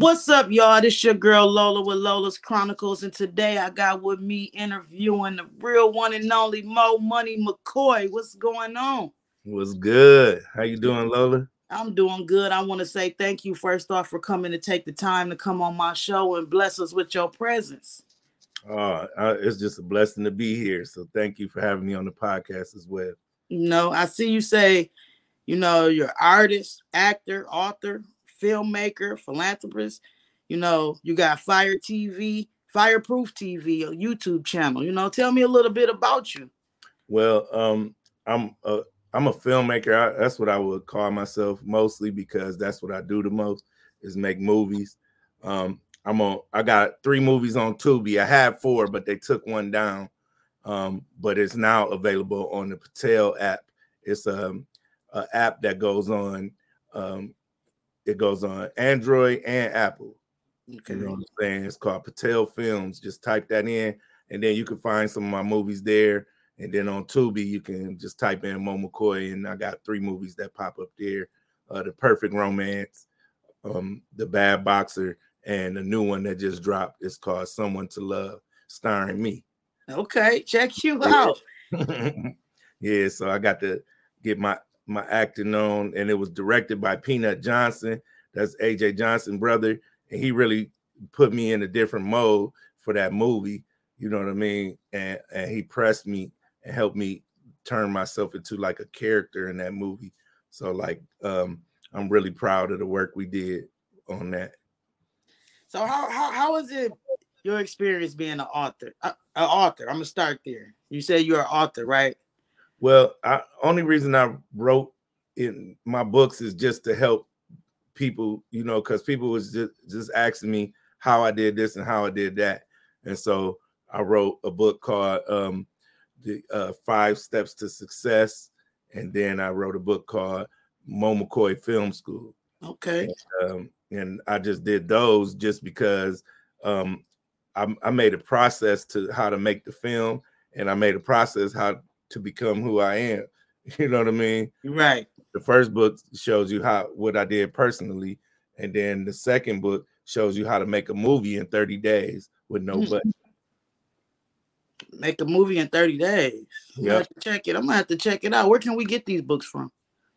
What's up, y'all? This your girl Lola with Lola's Chronicles, and today I got with me interviewing the real one and only Moe Money McCoy. What's going on? What's good? How you doing, Lola? I'm doing good. I want to say thank you first off for coming to take the time to come on my show and bless us with your presence. Oh, uh, it's just a blessing to be here. So thank you for having me on the podcast as well. You know, I see you say, you know, you're artist, actor, author, filmmaker, philanthropist. You know, you got Fire TV, Fireproof TV, a YouTube channel. You know, tell me a little bit about you. Well, um, I'm a I'm a filmmaker. I, that's what I would call myself mostly because that's what I do the most is make movies. Um, I'm on. I got three movies on Tubi. I had four, but they took one down. Um, but it's now available on the Patel app. It's um, a app that goes on. Um, it goes on Android and Apple. Okay. You know what I'm saying? It's called Patel Films. Just type that in, and then you can find some of my movies there. And then on Tubi, you can just type in Moe McCoy, and I got three movies that pop up there: uh, The Perfect Romance, um, The Bad Boxer, and the new one that just dropped. It's called Someone to Love, starring me. Okay, check you out. yeah, so I got to get my my acting on, and it was directed by Peanut Johnson. That's AJ Johnson brother, and he really put me in a different mode for that movie. You know what I mean? And and he pressed me and helped me turn myself into like a character in that movie. So like um I'm really proud of the work we did on that. So how how how is it your experience being an author? Uh, an author. I'm gonna start there. You say you're an author, right? Well, I only reason I wrote in my books is just to help people, you know, because people was just just asking me how I did this and how I did that, and so I wrote a book called um, the uh, Five Steps to Success, and then I wrote a book called Moe McCoy Film School. Okay. And, um, and I just did those just because um, I, I made a process to how to make the film, and I made a process how to become who I am. You know what I mean? Right. The first book shows you how what I did personally, and then the second book shows you how to make a movie in 30 days with no mm-hmm. budget make a movie in 30 days. Yeah. Check it. I'm gonna have to check it out. Where can we get these books from?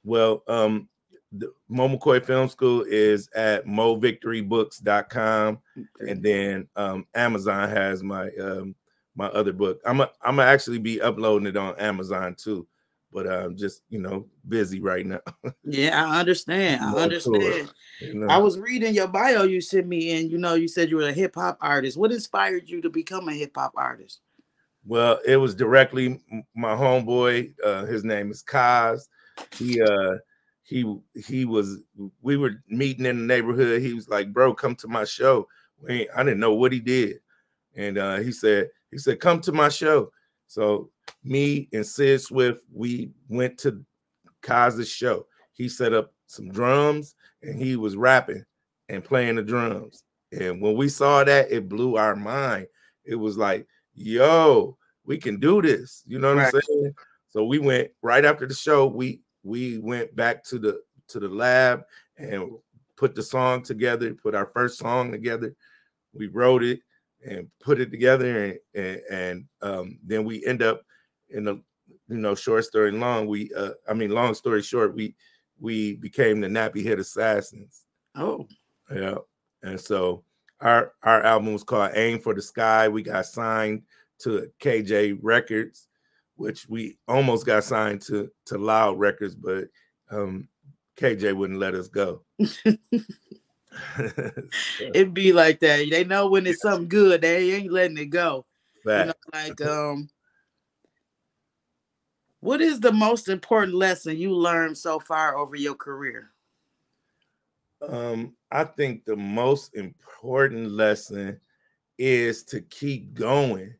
Well, um, the Moe McCoy Film School is at movictorybooks.com. Okay. And then um, Amazon has my um, my other book. I'm a, I'm gonna actually be uploading it on Amazon too, but I'm just you know busy right now. yeah, I understand. I understand. You know? I was reading your bio you sent me, and you know you said you were a hip hop artist. What inspired you to become a hip hop artist? Well, it was directly my homeboy. Uh, his name is Kaz. He uh he he was we were meeting in the neighborhood. He was like, bro, come to my show. I didn't know what he did. And uh he said, he said, come to my show. So me and Sid Swift, we went to Kaz's show. He set up some drums and he was rapping and playing the drums. And when we saw that, it blew our mind. It was like yo, we can do this. You know what right. I'm saying? So we went right after the show. We we went back to the to the lab and put the song together. Put our first song together. We wrote it and put it together, and and, and um, then we end up in the you know short story long. We uh, I mean long story short, we we became the Nappy Head Assassins. Oh, yeah, and so our our album was called Aim for the Sky. We got signed to KJ Records, which we almost got signed to to Loud Records, but um, KJ wouldn't let us go. It'd be like that. They know when it's something good, they ain't letting it go. You know, like um, what is the most important lesson you learned so far over your career? Um, I think the most important lesson is to keep going.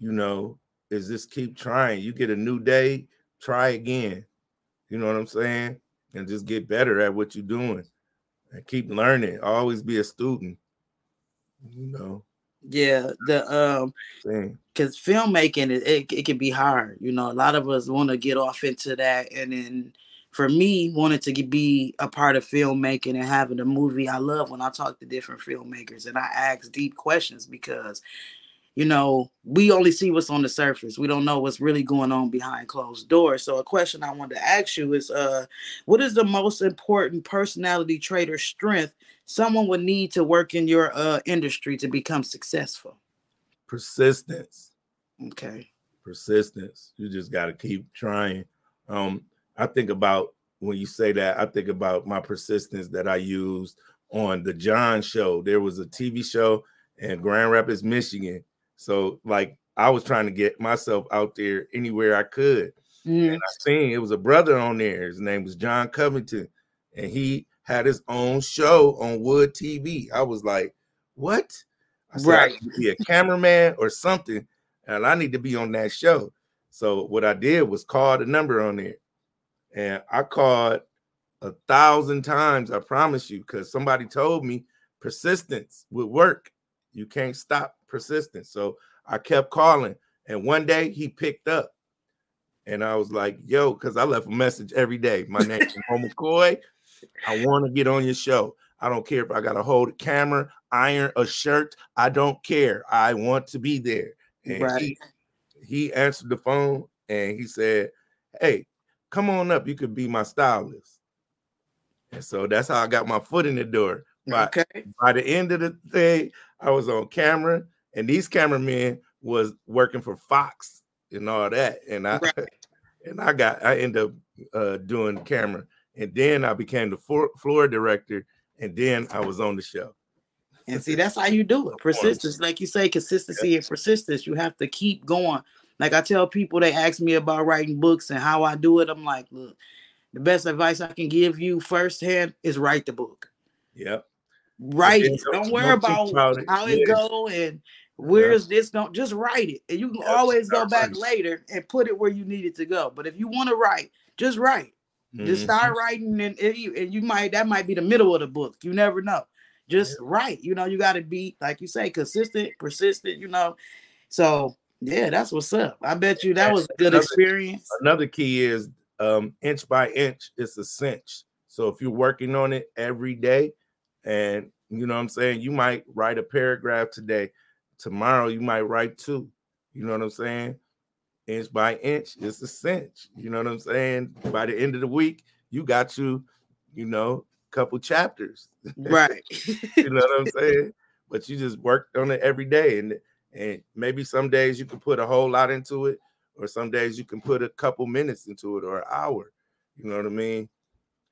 You know, is just keep trying. You get a new day, try again. You know what I'm saying? And just get better at what you're doing and keep learning. Always be a student. You know. Yeah, the um because filmmaking it, it, it can be hard. You know, a lot of us want to get off into that and then for me, wanted to be a part of filmmaking and having a movie. I love when I talk to different filmmakers and I ask deep questions because you know, we only see what's on the surface. We don't know what's really going on behind closed doors. So a question I wanted to ask you is uh what is the most important personality trait or strength someone would need to work in your uh industry to become successful? Persistence. Okay. Persistence. You just got to keep trying. Um I think about when you say that, I think about my persistence that I used on the John show. There was a TV show in Grand Rapids, Michigan so like I was trying to get myself out there anywhere I could. Mm. And I seen it was a brother on there. His name was John Covington, and he had his own show on Wood TV. I was like, "What?" I said, right. I be a cameraman or something, and I need to be on that show. So what I did was call the number on there, and I called a thousand times. I promise you, because somebody told me persistence would work. You can't stop persistence. So I kept calling, and one day he picked up, and I was like, "Yo," because I left a message every day. My name is Moe McCoy. I want to get on your show. I don't care if I got to hold a camera, iron a shirt. I don't care. I want to be there. And right. he, he answered the phone and he said, Hey, come on up. You could be my stylist. And so that's how I got my foot in the door. By, okay. by the end of the thing, I was on camera, and these cameramen was working for Fox and all that. And I right. and I got I ended up uh, doing camera, and then I became the floor, floor director, and then I was on the show. And see, that's how you do it. Persistence, like you say, consistency and persistence. You have to keep going. Like I tell people, they ask me about writing books and how I do it. I'm like, look, the best advice I can give you firsthand is write the book. Yep. Write it. Don't worry about, how it go and where's this don't just write it. And you can always go back later and put it where you need it to go. But if you want to write, just write. Mm-hmm. Just start writing and, and you might that might be the middle of the book. You never know. Just write. You know, you got to be like you say, consistent, persistent, you know. So yeah, that's what's up. I bet you that was a good another, experience. Another key is um inch by inch, it's a cinch. So if you're working on it every day, and you know what I'm saying? You might write a paragraph today. Tomorrow you might write two. You know what I'm saying? Inch by inch, it's a cinch. You know what I'm saying? By the end of the week, you got you, you know, couple chapters. Right. you know what I'm saying? But you just worked on it every day. And and maybe some days you can put a whole lot into it, or some days you can put a couple minutes into it or an hour. You know what I mean?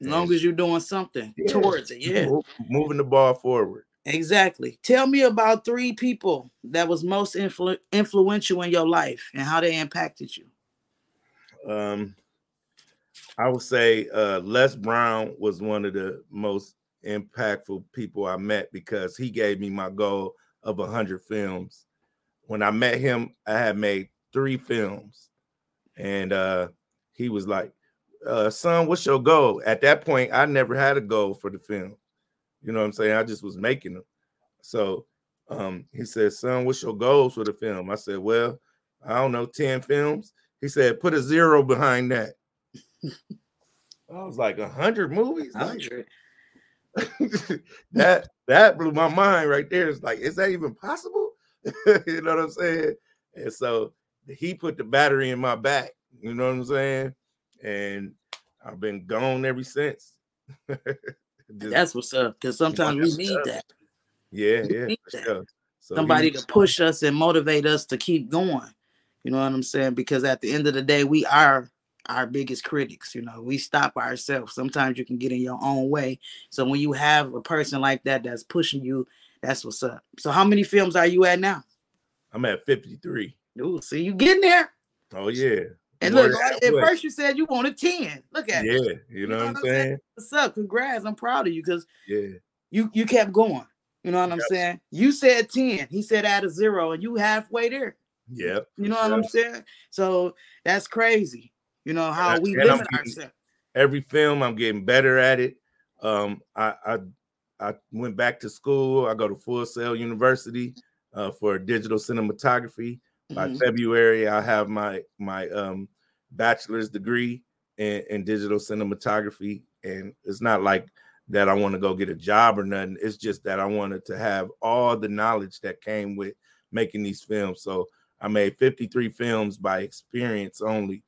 As long as you're doing something yeah. towards it, yeah. Moving the ball forward. Exactly. Tell me about three people that was most influ- influential in your life and how they impacted you. Um, I would say uh, Les Brown was one of the most impactful people I met because he gave me my goal of 100 films. When I met him, I had made three films, and uh, he was like, uh, son, what's your goal? At that point, I never had a goal for the film. You know what I'm saying? I just was making them. So um, he said, son, what's your goals for the film? I said, well, I don't know, 10 films. He said, put a zero behind that. I was like, a hundred movies? 100. that that blew my mind right there. It's like, is that even possible? you know what I'm saying? And so he put the battery in my back. You know what I'm saying? And I've been gone ever since. That's what's up. Because sometimes we need that. Yeah, yeah. Sure. So Somebody to push us and motivate us to keep going. You know what I'm saying? Because at the end of the day, we are our biggest critics. You know, we stop ourselves. Sometimes you can get in your own way. So when you have a person like that that's pushing you, that's what's up. So how many films are you at now? I'm at 53. Ooh, see you getting there. Oh yeah. And look, at first you said you wanted 10. Look at yeah, it. Yeah, you know, what I'm saying? saying? What's up? Congrats. I'm proud of you because yeah, you you kept going. You know what I'm saying? You said 10. He said add a zero, and you halfway there. Yeah. You know what I'm saying? So that's crazy. You know how and we limit ourselves. Every film, I'm getting better at it. Um, I I I went back to school. I go to Full Sail University uh, for digital cinematography. By mm-hmm. February, I have my my um, bachelor's degree, in, in digital cinematography, and it's not like that I want to go get a job or nothing. It's just that I wanted to have all the knowledge that came with making these films. So I made 53 films by experience only,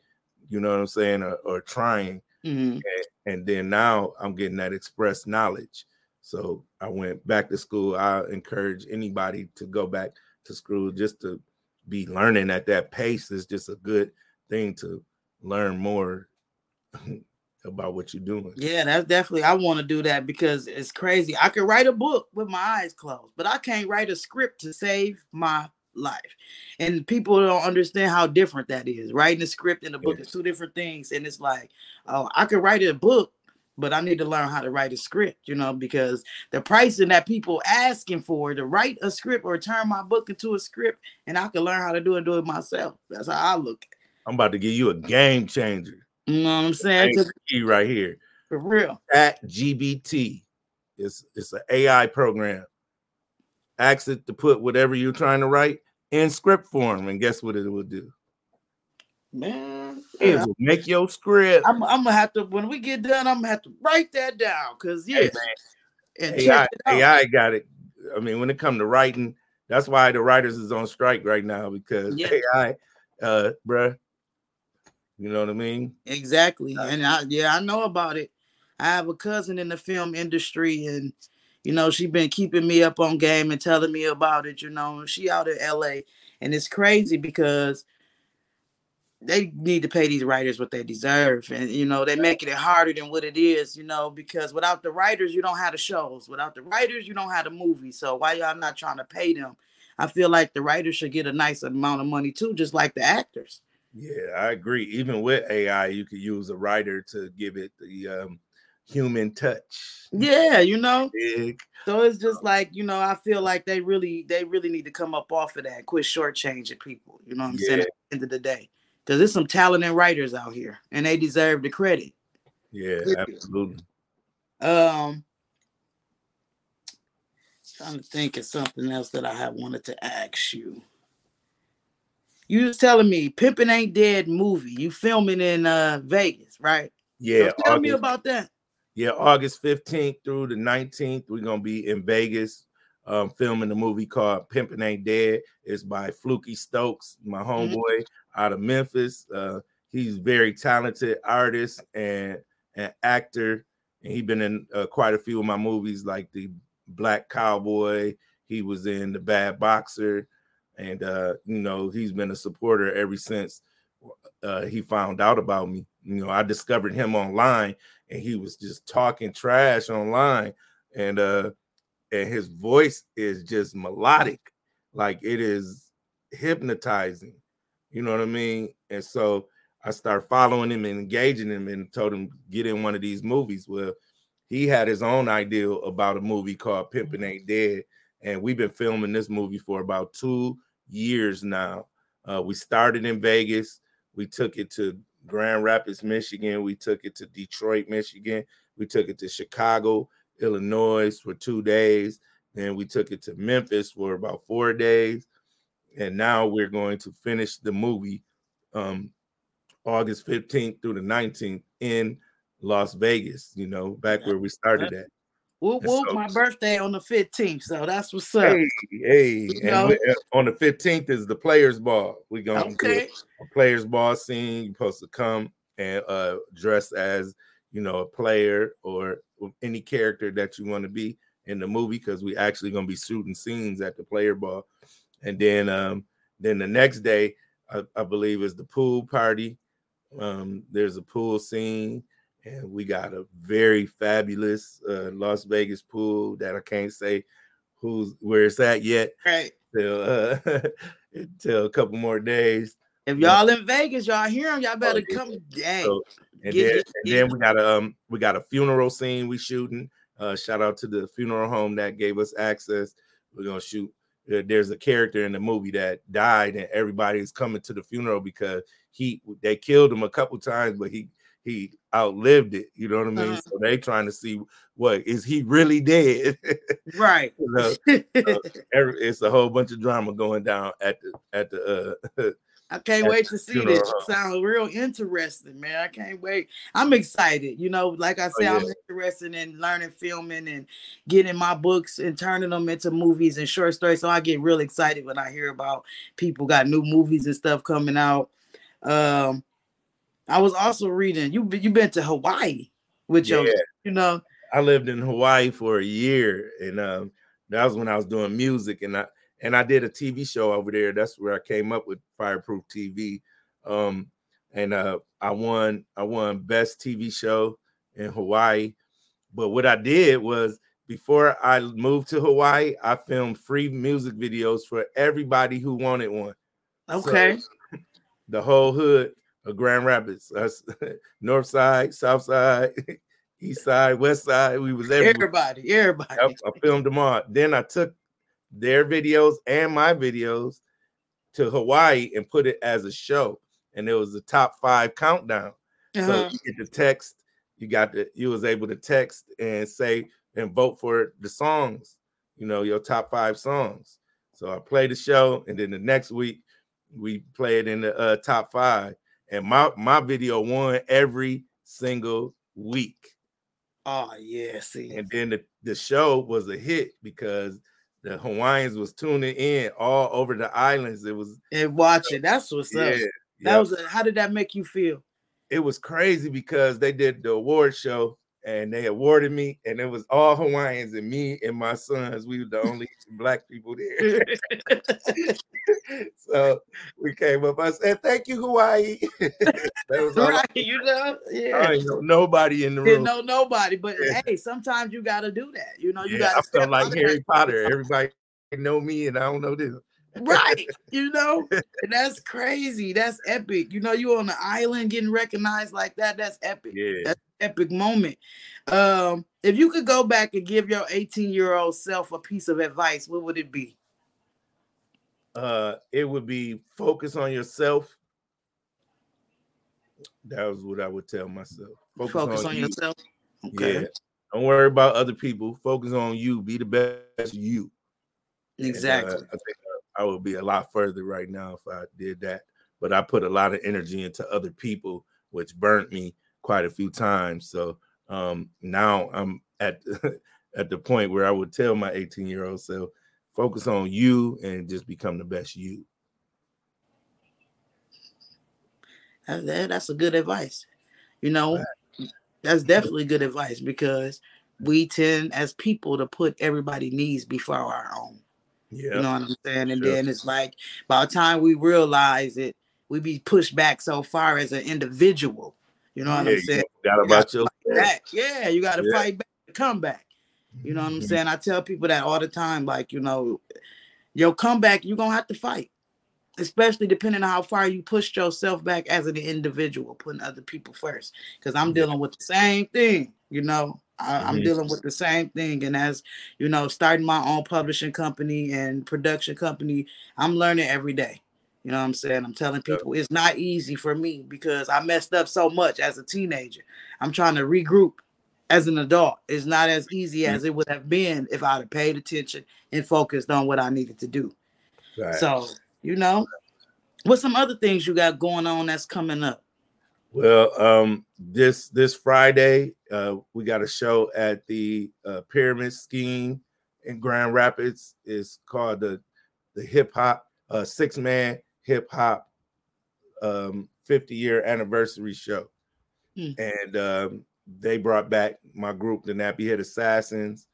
you know what I'm saying, or, or trying. Mhm. And, and then now I'm getting that express knowledge. So I went back to school. I encourage anybody to go back to school just to be learning at that pace is just a good thing to learn more about what you're doing. Yeah, that's definitely. I want to do that because it's crazy. I could write a book with my eyes closed, but I can't write a script to save my life. And people don't understand how different that is. Writing a script and a book is two different things. And it's like, oh, I could write a book, but I need to learn how to write a script, you know, because the pricing that people asking for to write a script or turn my book into a script, and I can learn how to do it, do it myself. That's how I look. I'm about to give you a game changer. You know what I'm saying? right here. For real. At GBT. It's it's an AI program. Ask it to put whatever you're trying to write in script form, and guess what it will do? Man, yeah, will make your script. I'm, I'm gonna have to when we get done. I'm gonna have to write that down because yeah, Hey, and AI, check it out. AI got it. I mean, when it come to writing, that's why the writers is on strike right now because Yeah. AI, uh, bruh, you know what I mean? Exactly. And I, yeah, I know about it. I have a cousin in the film industry, and you know, she been keeping me up on game and telling me about it. You know, she out in LA, and it's crazy because they need to pay these writers what they deserve, and you know, they're making it harder than what it is. You know, because without the writers, you don't have the shows. Without the writers, you don't have the movies. So why y'all not trying to pay them? I feel like the writers should get a nice amount of money too, just like the actors. Yeah, I agree. Even with AI, you could use a writer to give it the um, human touch. Yeah, you know. Big. So it's just like you know, I feel like they really, they really need to come up off of that, quit shortchanging people. You know what I'm saying? At the end of the day, because there's some talented writers out here, and they deserve the credit. Yeah, absolutely. Um, trying to think of something else that I have wanted to ask you. You was telling me "Pimpin' Ain't Dead" movie. You filming in uh Vegas, right? Yeah, So tell me about that. Yeah, August 15th through the 19th, we're gonna be in Vegas um, filming a movie called Pimpin' Ain't Dead. It's by Fluky Stokes, my Mhm. homeboy out of Memphis. Uh, he's very talented artist and an actor, and he's been in uh, quite a few of my movies, like the Black Cowboy. He was in the Bad Boxer, and uh, you know he's been a supporter ever since uh, he found out about me. You know, I discovered him online and he was just talking trash online and uh and his voice is just melodic like it is hypnotizing you know what i mean? And so i started following him and engaging him and told him get in one of these movies. Well he had his own idea about a movie called pimpin' ain't dead and we've been filming this movie for about two years now. Uh, we started in vegas. We took it to Grand Rapids, Michigan. We took it to Detroit, Michigan. We took it to Chicago, Illinois for two days. Then we took it to Memphis for about four days. And now we're going to finish the movie um, August 15th through the 19th in Las Vegas, you know, back where we started at. Whoop whoop! so- My birthday on the 15th, so that's what's up. Hey, hey, and know? we- uh, on the 15th is the players ball. We're gonna do Okay. a players ball scene. You're supposed to come and uh dress as you know a player or any character that you want to be in the movie because we actually gonna be shooting scenes at the player ball. And then um then the next day, I, I believe is the pool party. Um, there's a pool scene, and we got a very fabulous uh, Las Vegas pool that I can't say who's where it's at yet Right. till uh, until a couple more days. If y'all in Vegas, y'all hear him, y'all better yeah. come. Hey, So, and Get- then, get- and then we got a um we got a funeral scene we shooting. Uh, shout out to the funeral home that gave us access. We're gonna shoot. uh, There's a character in the movie that died, and everybody is coming to the funeral because he they killed him a couple times, but he he outlived it. You know what I mean? Uh-huh. So they trying to see what is he really dead? right. Know, every, it's a whole bunch of drama going down at the at the uh I can't wait to see this. Sounds real interesting, man. I can't wait. I'm excited. You know, like I oh, said, oh, yeah. I'm interested in learning filming and getting my books and turning them into movies and short stories. So I get real excited when I hear about people got new movies and stuff coming out. Um, I was also reading you. You been to Hawaii with yeah. your, you know. I lived in Hawaii for a year, and um, that was when I was doing music, and I and I did a TV show over there. That's where I came up with Fireproof TV. Um, and uh, I won I won best TV show in Hawaii. But what I did was before I moved to Hawaii, I filmed free music videos for everybody who wanted one. Okay. So, the whole hood of Grand Rapids, us north side, south side, east side, west side. We was everybody, everybody. I, I filmed them all. Then I took their videos and my videos to Hawaii and put it as a show. And it was the top five countdown. Uh-huh. So you get the text, you got the you was able to text and say and vote for the songs, you know, your top five songs. So I play the show, and then the next week we play it in the uh, top five. And my my video won every single week. Oh yeah, see. And then the, the show was a hit because the Hawaiians was tuning in all over the islands. It was and watching. That's what's yeah, up. That yeah. was a, how did that make you feel? It was crazy because they did the award show and they awarded me, and it was all Hawaiians and me and my sons. We were the only black people there. so we came up. I said, "Thank you, Hawaii." that was right. You know, yeah. I know nobody in the room. Didn't know nobody, but yeah. hey, sometimes you got to do that. You know, you yeah, got. I felt like Harry Potter. Everybody know me, and I don't know them right you know? And that's crazy that's epic you know you on the island getting recognized like that that's epic yeah. that's epic moment. Um if you could go back and give your 18 year old self a piece of advice what would it be? Uh it would be focus on yourself. That was what i would tell myself focus, focus on, on you. yourself? Okay. yeah don't worry about other people focus on you be the best you. Exactly and, uh, i think I would be a lot further right now if I did that. But I put a lot of energy into other people, which burnt me quite a few times. So um, now I'm at at the point where I would tell my 18 year old self, focus on you and just become the best you. That's a good advice. You know, that's definitely good advice because we tend as people to put everybody needs before our own. Yeah. You know what I'm saying? And sure. then it's like by the time we realize it, we be pushed back so far as an individual. You know what yeah, I'm saying? Got about you. Yeah, you gotta yeah. fight back to come back. You know what I'm mm-hmm. saying? I tell people that all the time, like, you know, your comeback, you're gonna have to fight. Especially depending on how far you pushed yourself back as an individual, putting other people first. Because I'm dealing with the same thing, you know. I, am mm-hmm. dealing with the same thing. And as you know, starting my own publishing company and production company, I'm learning every day. You know what I'm saying? I'm telling people it's not easy for me because I messed up so much as a teenager. I'm trying to regroup as an adult. It's not as easy mm-hmm. as it would have been if I'd have paid attention and focused on what I needed to do. Right. So, you know, what's some other things you got going on that's coming up? Well, um, this this Friday, uh, we got a show at the uh, Pyramid Scheme in Grand Rapids. It's called the the Hip Hop uh, Six Man Hip Hop um, 50 year anniversary show, hmm. and um, they brought back my group, the Nappy Head Assassins,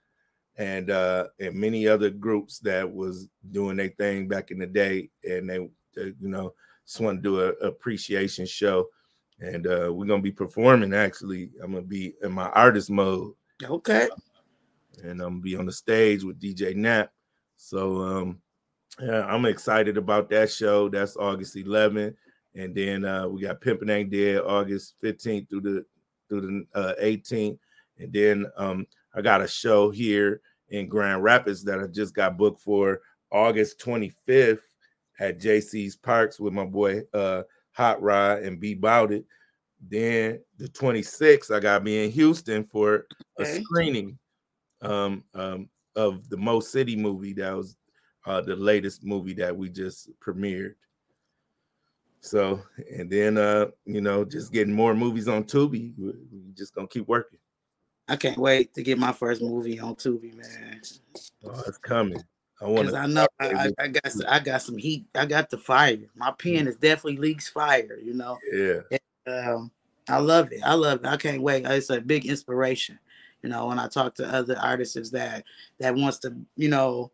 and uh, and many other groups that was doing their thing back in the day, and they, they you know just want to do a appreciation show and uh, we're gonna be performing. Actually, I'm gonna be in my artist mode. Okay. And I'm gonna be on the stage with DJ Nap. So um, yeah, I'm excited about that show. That's August 11th, and then uh, we got Pimpin' Ain't Dead August 15th through the through the uh, 18th, and then um, I got a show here in Grand Rapids that I just got booked for August 25th at JC's Parks with my boy uh, Hot Rod and Be about It. Then the 26th, I got me in Houston for okay. a screening um, um, of the Mo City movie. That was uh, the latest movie that we just premiered. So and then uh, you know, just getting more movies on Tubi. We, we just gonna keep working. I can't wait to get my first movie on Tubi, man. Oh, it's coming. I want to. I know I, I, got some, I got some heat. I got the fire. My pen is definitely leaks fire. You know. Yeah. And, um, I love it. I love it. I can't wait. It's a big inspiration. You know, when I talk to other artists that that wants to, you know,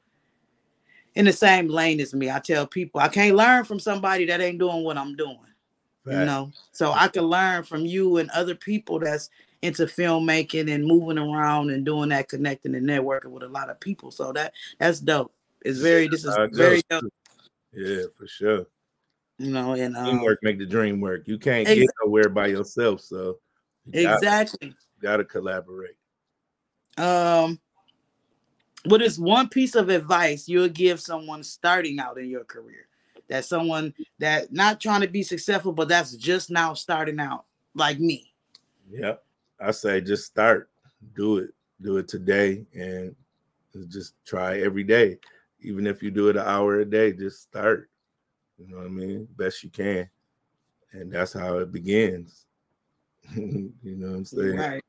in the same lane as me. I tell people I can't learn from somebody that ain't doing what I'm doing. Right. You know, so I can learn from you and other people that's into filmmaking and moving around and doing that, connecting and networking with a lot of people. So that that's dope. It's very this is very. Yeah, for sure. You know, and um, teamwork make the dream work. You can't get nowhere by yourself, so you exactly gotta, gotta collaborate. Um, what is one piece of advice you'll give someone starting out in your career? That someone that not trying to be successful, but that's just now starting out, like me. Yeah, I say just start, do it, do it today, and just try every day. Even if you do it an hour a day, just start. You know what I mean? Best you can, and that's how it begins. you know what I'm saying? Right.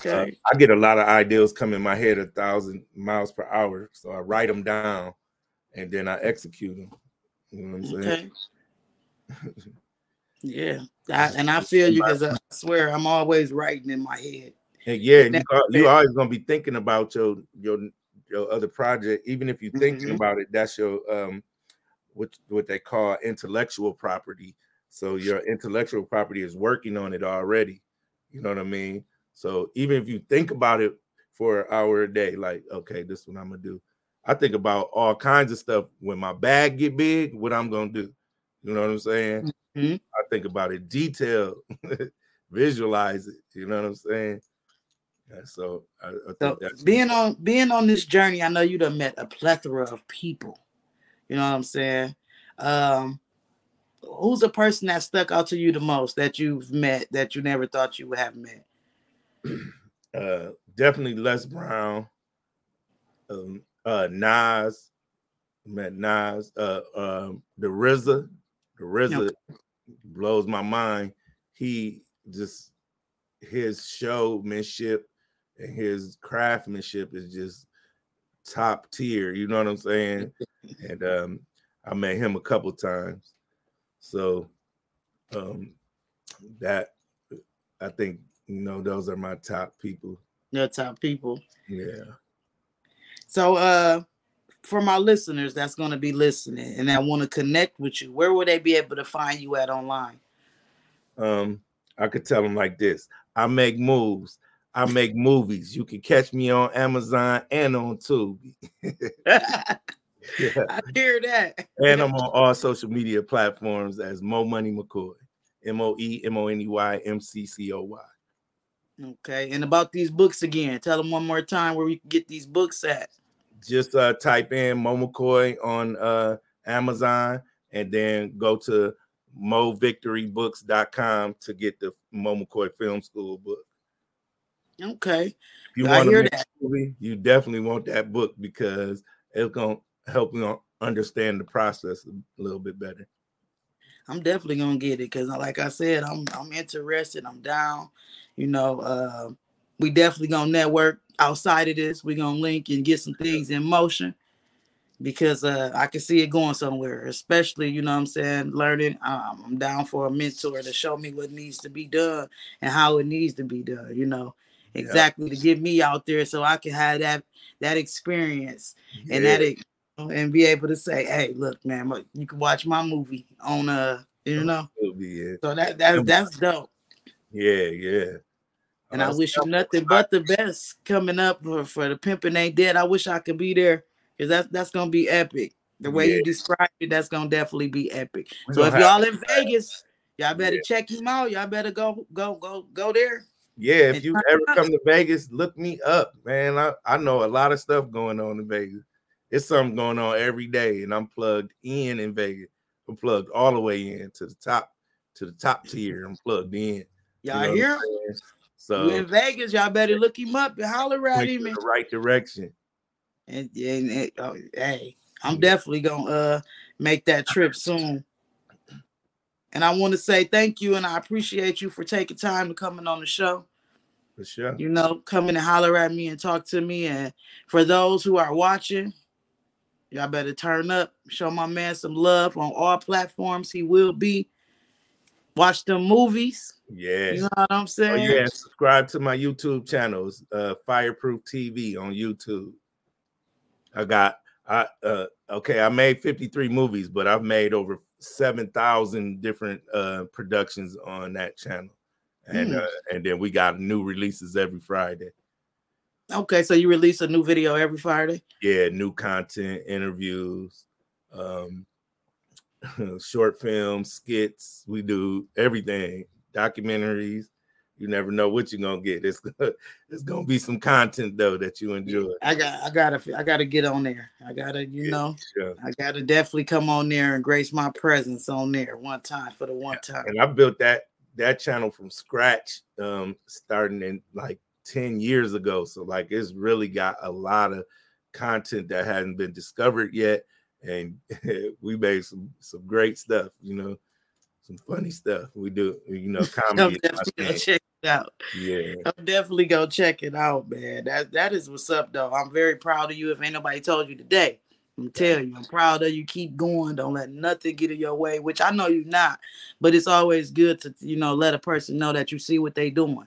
Okay. Uh, I get a lot of ideas come in my head a thousand miles per hour, so I write them down and then I execute them. You know what I'm saying? Okay. yeah, I, and I feel you because I swear I'm always writing in my head. And yeah, you, you always gonna be thinking about your your your other project, even if you're thinking mm-hmm. about it. That's your um, what what they call intellectual property. So your intellectual property is working on it already. You know what I mean? So even if you think about it for an hour a day, like, okay, this is what I'm gonna do. I think about all kinds of stuff when my bag get big, what I'm gonna do. You know what I'm saying? Mm-hmm. I think about it detail, visualize it. You know what I'm saying? So I, I so being on being on this journey, I know you'd have met a plethora of people. You know what I'm saying? Um, who's a person that stuck out to you the most that you've met that you never thought you would have met? uh, definitely Les Brown, um, uh, Nas, met Nas, uh, um, the RZA, the RZA blows my mind. He just his showmanship and his craftsmanship is just top tier. You know what I'm saying? and um, I met him a couple times, so um, that I think you know, those are my top people. Your top people. Yeah. So uh for my listeners that's going to be listening and that want to connect with you, where would they be able to find you at online? Um, I could tell them like this: I make moves, I make movies. You can catch me on Amazon and on Tubi. yeah. I hear that. and I'm on all social media platforms as Moe Money McCoy, M O E M O N E Y M C C O Y. Okay, and about these books again, tell them one more time where we can get these books at. Just uh, type in Moe McCoy on uh, Amazon and then go to movictorybooks.com to get the Moe McCoy Film School book. Okay. If you want to that. movie, you definitely want that book because it's gonna help you understand the process a little bit better. I'm definitely gonna get it because, like I said, I'm I'm interested. I'm down. You know, uh, we definitely gonna network outside of this. We're gonna link and get some things in motion because uh, I can see it going somewhere, especially, you know I'm saying, learning. Um, I'm down for a mentor to show me what needs to be done and how it needs to be done, you know, exactly yeah. to get me out there so I can have that that experience yeah. and that and be able to say, hey, look, man, you can watch my movie on uh, you know. Yeah. So that that that's dope. Yeah, yeah. And I wish you nothing but the best coming up for, for the pimping ain't dead. I wish I could be there because that's that's gonna be epic. The way yeah. you describe it, that's gonna definitely be epic. So if y'all in Vegas, y'all better yeah. check him out. Y'all better go go go go there. Yeah, if you ever come to Vegas, look me up, man. I, I know a lot of stuff going on in Vegas. It's something going on every day, and I'm plugged in in Vegas. I'm plugged all the way in to the top to the top tier. I'm plugged in. Y'all you know hear? So you in Vegas, y'all better look him up and holler at him. In the right direction. And, and, and oh, hey, I'm definitely gonna uh make that trip soon. And I want to say thank you and I appreciate you for taking time to coming on the show. For sure. You know, coming and holler at me and talk to me. And for those who are watching, y'all better turn up, show my man some love on all platforms. He will be. Watch the movies. Yeah. You know what I'm Oh, saying? yeah. Subscribe to my YouTube channels, uh, Fireproof TV on YouTube. I got I uh okay, I made 53 movies, but I've made over 7,000 different uh productions on that channel. And Mm. uh, and then we got new releases every Friday. Okay, so you release a new video every Friday. Yeah, new content, interviews, um short films, skits, we do everything, documentaries. You never know what you're gonna get. It's gonna, it's gonna be some content though that you enjoy. I got I gotta I gotta get on there. I gotta, you Yeah, know, Sure. I gotta definitely come on there and grace my presence on there one time for the one time. And I built that that channel from scratch, um, starting in like 10 years ago. So like it's really got a lot of content that hasn't been discovered yet. And we made some some great stuff, you know, some funny stuff. We do, you know, comedy. My definitely gonna thing. check it out. Yeah. I'm definitely gonna check it out, man. That that is what's up though. I'm very proud of you. If ain't nobody told you today, I'm telling you, I'm proud of you. Keep going. Don't let nothing get in your way, which I know you're not, but it's always good to you know let a person know that you see what they doing.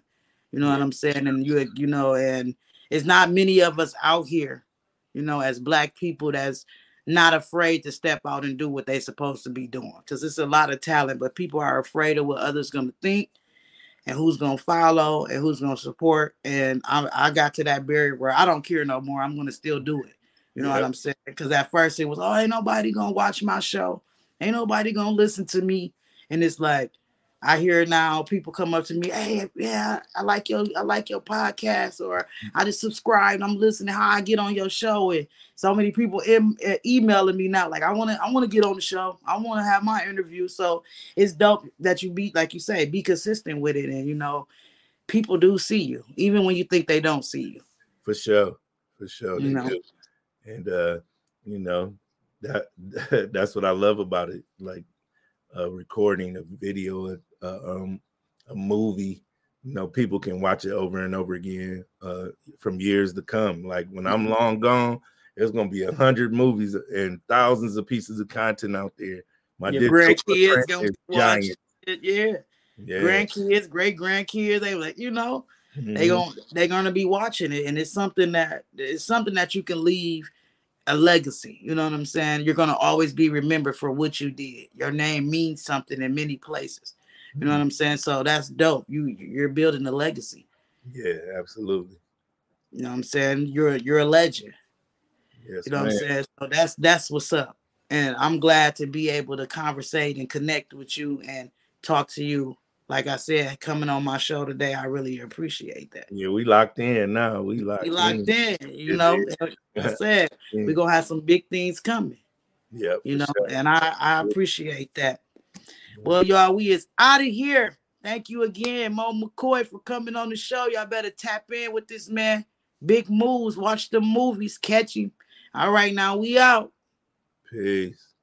You know what I'm saying? And you you know, and it's not many of us out here, you know, as black people that's not afraid to step out and do what they supposed to be doing. Because it's a lot of talent, but people are afraid of what others gonna think and who's gonna follow and who's gonna support. And I, I got to that barrier where I don't care no more. I'm gonna still do it. You know what I'm saying? Because at first it was, oh, ain't nobody gonna watch my show, ain't nobody gonna listen to me. And it's like I hear now people come up to me, hey, yeah, I like your I like your podcast, or I just subscribed. I'm listening how I get on your show, and so many people em- emailing me now, like I want to I want to get on the show, I want to have my interview. So it's dope that you be like you say, be consistent with it, and you know, people do see you, even when you think they don't see you. For sure. For sure. You they know. do. And uh, you know, that that's what I love about it. Like uh recording a video, uh, um, a movie, you know, people can watch it over and over again uh from years to come. Like when I'm long gone, there's gonna be a hundred movies and thousands of pieces of content out there. My Your grandkids gonna watch it, yeah. Yeah. Grandkids, great grandkids, they like, you know, they Mhm. going they're gonna be watching it, and it's something that it's something that you can leave a legacy. You know what I'm saying? You're gonna always be remembered for what you did. Your name means something in many places. You know what I'm saying? So that's dope. You you're building a legacy. Yeah, absolutely. You know what I'm saying? You're you're a legend. Yes, You know man. what I'm saying? So that's that's what's up. And I'm glad to be able to conversate and connect with you and talk to you. Like I said, coming on my show today, I really appreciate that. Yeah, we locked in now. We locked, We locked in, you Yes, know. Like I said, in. we're gonna have some big things coming, Yeah, you know, sure. and I, I appreciate that. Well, y'all, we is out of here. Thank you again, Moe McCoy, for coming on the show. Y'all better tap in with this man. Big moves, watch the movies, catch him. All right, now we out. Peace.